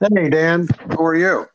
Hey, Dan. How are you?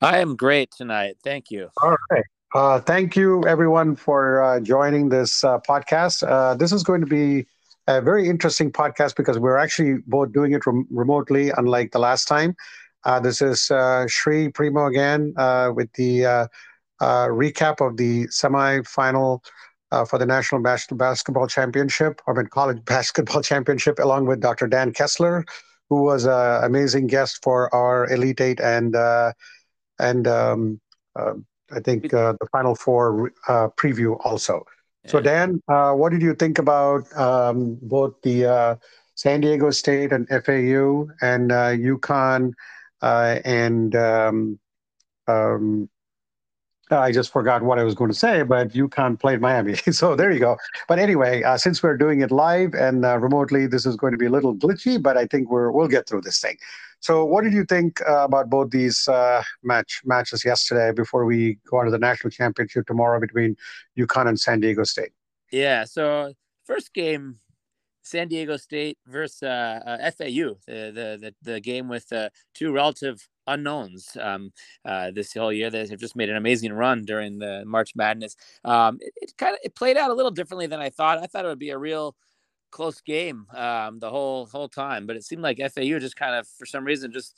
I am great tonight. Thank you. All right. Uh, thank you, everyone, for uh, joining this uh, podcast. Uh, this is going to be a very interesting podcast because we're actually both doing it rem- remotely, unlike the last time. Uh, this is uh, Shri Primo again with the recap of the semifinal for the National Bas- Basketball Championship, or College Basketball Championship, along with Dr. Dan Kessler, who was an amazing guest for our Elite Eight and and um, uh, I think uh, the Final Four uh, preview also. Yeah. So, Dan, uh, what did you think about um, both the uh, San Diego State and FAU and UConn and um, um, I just forgot what I was going to say, but UConn played Miami. so there you go. But anyway, uh, since we're doing it live and uh, remotely, this is going to be a little glitchy, but I think we're we'll get through this thing. So, what did you think uh, about both these uh, match matches yesterday before we go on to the national championship tomorrow between UConn and San Diego State? Yeah. So, first game, San Diego State versus uh, uh FAU, the, the, the the game with two relative unknowns um, uh, this whole year They have just made an amazing run during the March Madness. Um, it, it kind of it played out a little differently than I thought. I thought it would be a real close game um, the whole whole time, but it seemed like FAU just kind of for some reason just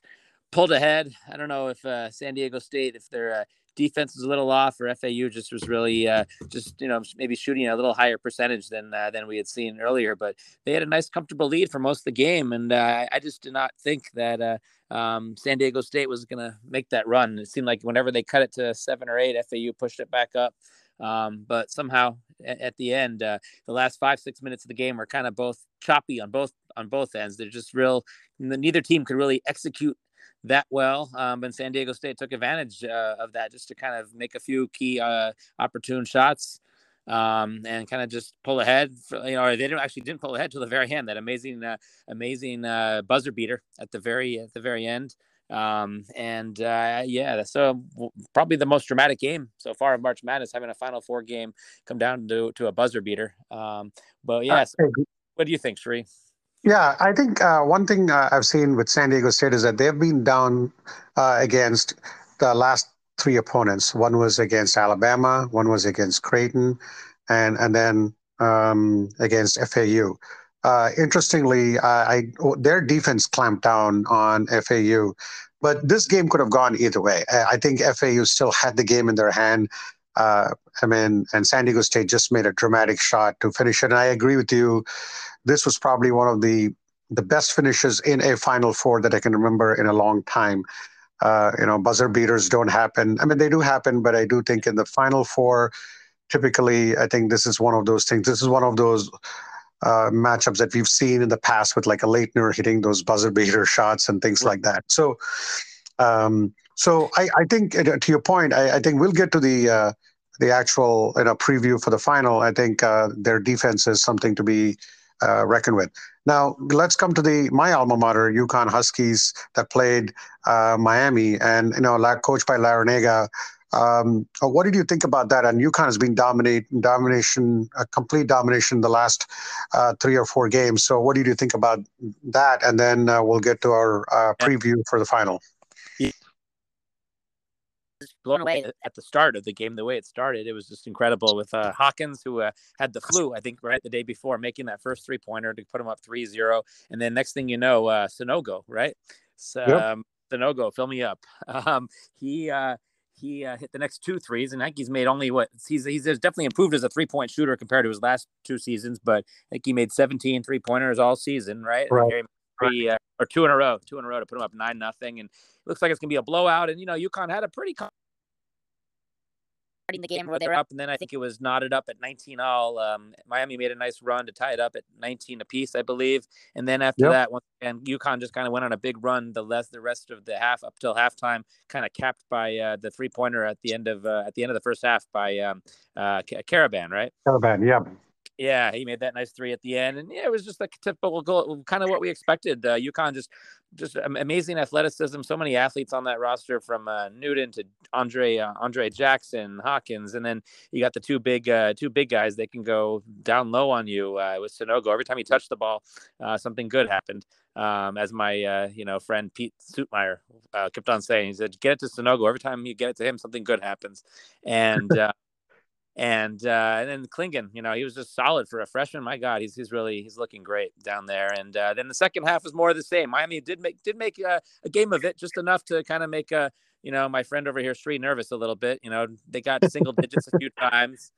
pulled ahead. I don't know if uh, San Diego State if their uh, defense was a little off or FAU just was really uh, just you know maybe shooting a little higher percentage than uh, than we had seen earlier, but they had a nice comfortable lead for most of the game, and uh, I just did not think that. Uh, um, San Diego State was going to make that run. It seemed like whenever they cut it to seven or eight, FAU pushed it back up. Um, but somehow at, at the end, uh, the last five six minutes of the game were kind of both choppy on both on both ends. They're just real. Neither team could really execute that well. Um, and San Diego State took advantage uh, of that just to kind of make a few key uh, opportune shots um, and kind of just pull ahead. For, you know, they didn't actually didn't pull ahead till the very end. That amazing, uh, amazing uh, buzzer beater at the very at the very end. Um, and uh, yeah, so probably the most dramatic game so far in March Madness, having a Final Four game come down to to a buzzer beater. Um, but yes, what do you think, Sri? Yeah, I think uh, one thing uh, I've seen with San Diego State is that they've been down uh, against the last three opponents. One was against Alabama, one was against Creighton, and and then um, against FAU. Uh, interestingly, I, their defense clamped down on FAU, but this game could have gone either way. I think FAU still had the game in their hand. Uh, I mean, and San Diego State just made a dramatic shot to finish it. And I agree with you. This was probably one of the the best finishes in a Final Four that I can remember in a long time. Uh, you know, buzzer beaters don't happen. I mean, they do happen, but I do think in the Final Four, typically, I think this is one of those things. This is one of those uh, matchups that we've seen in the past with like a Laettner hitting those buzzer beater shots and things like that. So, um, so I, I think uh, to your point, I, I, think we'll get to the uh, the actual you know preview for the final. I think uh, their defense is something to be uh, reckoned with. Now let's come to the my alma mater, UConn Huskies, that played uh, Miami, and you know, coached by Larrañaga. Um, uh, what did you think about that? And UConn has been dominate domination, a complete domination the last uh, three or four games. So what did you think about that? And then uh, we'll get to our uh, preview for the final. Blown away at the start of the game, the way it started, it was just incredible with uh, Hawkins, who uh, had the flu, I think, right the day before, making that first three pointer to put him up 3 0. And then next thing you know, Sanogo, right? So, yep. um, Sanogo, fill me up. Um, he, he uh, hit the next two threes, and I think he's made only what he's he's definitely improved as a three point shooter compared to his last two seasons. But I think he made 17 three pointers all season, right? Right. Uh, or two in a row, two in a row to put them up nine nothing, and it looks like it's gonna be a blowout. And you know, UConn had a pretty starting the game where they were up, and then I think it was knotted up at 19 all. Um, Miami made a nice run to tie it up at 19 apiece, I believe. And then after yep. that, once again, UConn just kind of went on a big run. The less the rest of the half up till halftime, kind of capped by uh, the three pointer at the end of uh, at the end of the first half by um, uh, Karaban, right? Karaban, yeah. Yeah, he made that nice three at the end, and yeah, it was just like typical kind of what we expected. Uh, UConn just just amazing athleticism. So many athletes on that roster, from uh, Newton to Andre uh, Andre Jackson, Hawkins, and then you got the two big uh, two big guys. They can go down low on you uh, with Sanogo. Every time he touched the ball, uh, something good happened. Um, as my uh, you know friend Pete Suitmeyer uh, kept on saying, he said, "Get it to Sanogo. Every time you get it to him, something good happens." And and uh, and then Clingan, you know, he was just solid for a freshman. My God, he's he's really he's looking great down there. And uh, then the second half was more of the same. Miami did make did make a, a game of it, just enough to kind of make a you know my friend over here Sri nervous a little bit. You know, they got single digits a few times,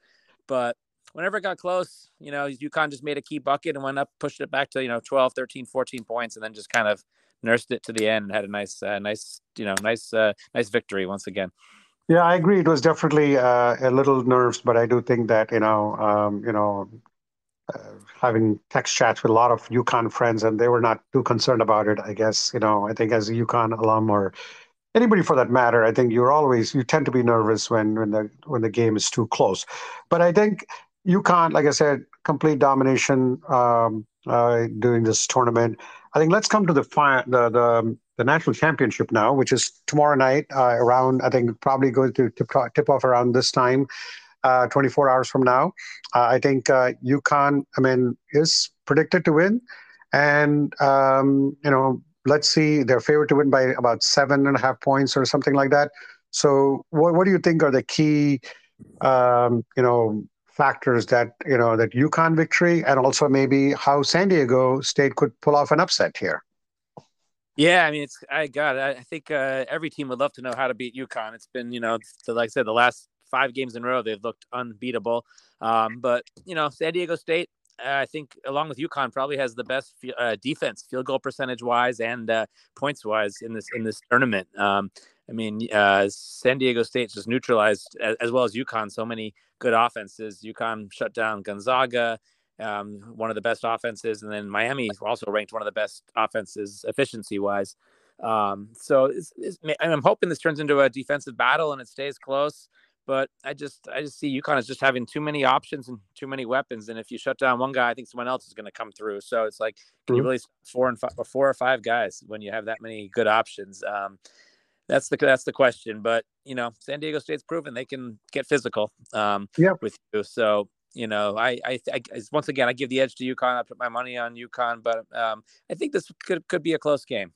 but whenever it got close, you know, UConn just made a key bucket and went up, pushed it back to you know 12, 13, 14 points, and then just kind of nursed it to the end and had a nice, uh, nice, you know, nice, uh, nice victory once again. Yeah, I agree. It was definitely uh, a little nerves, but I do think that you know, um, you know, uh, having text chats with a lot of UConn friends, and they were not too concerned about it. I guess you know, I think as a UConn alum or anybody for that matter, I think you're always you tend to be nervous when when the when the game is too close. But I think UConn, like I said, complete domination um, uh, during this tournament. I think let's come to the fi- the the the national championship now, which is tomorrow night uh, around, I think probably going to tip, tip off around this time, uh, 24 hours from now. Uh, I think uh, UConn, I mean, is predicted to win. And, um, you know, let's see, they're favored to win by about seven and a half points or something like that. So what, what do you think are the key, um, you know, factors that, you know, that UConn victory and also maybe how San Diego State could pull off an upset here? Yeah, I mean, it's I got. I think uh, every team would love to know how to beat UConn. It's been, you know, like I said, the last five games in a row they've looked unbeatable. Um, but you know, San Diego State, uh, I think, along with UConn, probably has the best uh, defense, field goal percentage wise and uh, points wise in this in this tournament. Um, I mean, uh, San Diego State just neutralized as, as, well as UConn so many good offenses. UConn shut down Gonzaga um, one of the best offenses, and then Miami also ranked one of the best offenses efficiency wise. Um, so it's, it's, I'm hoping this turns into a defensive battle and it stays close. But I just I just see UConn as just having too many options and too many weapons. And if you shut down one guy, I think someone else is going to come through. So it's like, can mm-hmm. you really four and five, four or five guys when you have that many good options? Um, that's the that's the question. But you know, San Diego State's proven they can get physical um, yep. with you. So you know, I, I, I, once again, I give the edge to UConn. I put my money on UConn, but um, I think this could could be a close game.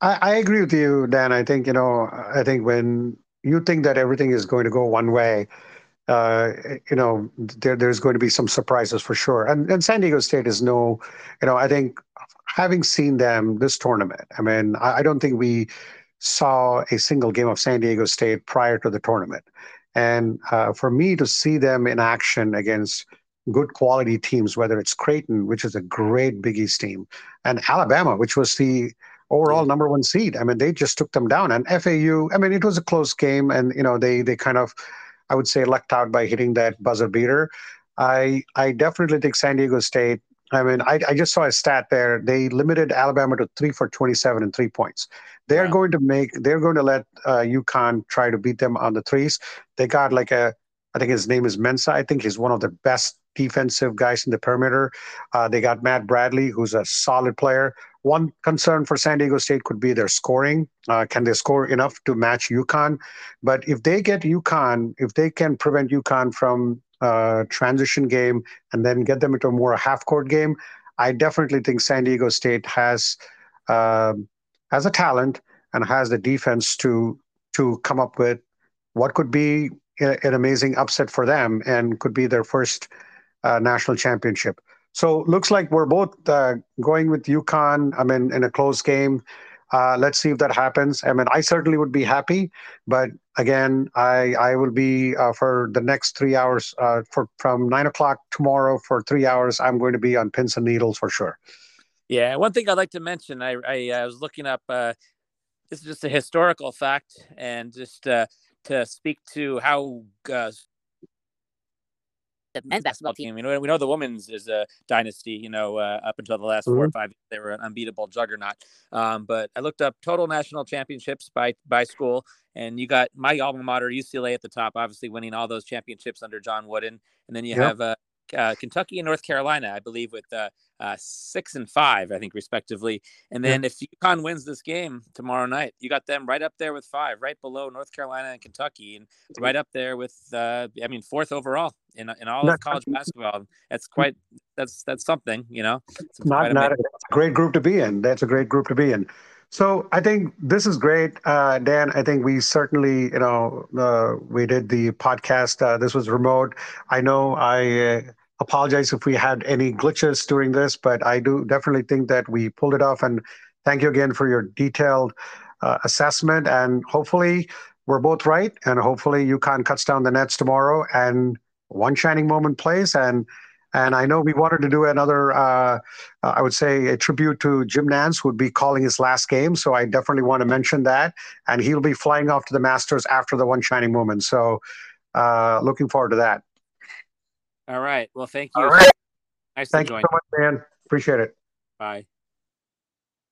I, I agree with you, Dan. I think you know, I think when you think that everything is going to go one way, uh, you know, there, there's going to be some surprises for sure. And, and San Diego State is no, you know, I think having seen them this tournament, I mean, I, I don't think we saw a single game of San Diego State prior to the tournament. And uh, for me to see them in action against good quality teams, whether it's Creighton, which is a great Big East team, and Alabama, which was the overall number one seed. I mean, they just took them down. And FAU, I mean, it was a close game, and you know, they they kind of, I would say, lucked out by hitting that buzzer beater. I I definitely think San Diego State. I mean, I, I just saw a stat there. They limited Alabama to three for 27 and three points. They're wow. going to make. They're going to let uh, UConn try to beat them on the threes. They got like a. I think his name is Mensah. I think he's one of the best defensive guys in the perimeter. Uh, they got Matt Bradley, who's a solid player. One concern for San Diego State could be their scoring. Uh, can they score enough to match UConn? But if they get UConn, if they can prevent UConn from uh, transition game and then get them into a more half court game, I definitely think San Diego State has uh, has a talent and has the defense to to come up with what could be an amazing upset for them and could be their first uh, national championship. So looks like we're both uh, going with UConn. I mean, in a close game. Uh, let's see if that happens. I mean, I certainly would be happy, but again, I I will be uh, for the next three hours uh, for from nine o'clock tomorrow for three hours. I'm going to be on pins and needles for sure. Yeah, one thing I'd like to mention, I I, I was looking up. Uh, this is just a historical fact, and just uh, to speak to how uh, the men's basketball team. You know, we know the women's is a dynasty. You know, uh, up until the last mm-hmm. four or mm-hmm. five, they were an unbeatable juggernaut. Um, but I looked up total national championships by by school, and you got my alma mater, UCLA, at the top, obviously winning all those championships under John Wooden, and then you yep. have uh, uh, Kentucky and North Carolina, I believe, with uh, uh, six and five, I think, respectively. And then yeah. if UConn wins this game tomorrow night, you got them right up there with five, right below North Carolina and Kentucky, and right up there with, uh, I mean, fourth overall in in all of college basketball. That's quite that's that's something, you know. It's not not a, a great group to be in. That's a great group to be in. So I think this is great, uh, Dan. I think we certainly, you know, uh, we did the podcast. Uh, this was remote. I know I uh, apologize if we had any glitches during this, but I do definitely think that we pulled it off. And thank you again for your detailed uh, assessment. And hopefully we're both right. And hopefully UConn cuts down the nets tomorrow and one shining moment plays. And and I know we wanted to do another, uh, I would say, a tribute to Jim Nantz, who would be calling his last game. So I definitely want to mention that. And he'll be flying off to the Masters after the one shining moment. So uh, looking forward to that. All right. Well, thank you. All right. Nice Thank you so much, man. Appreciate it. Bye.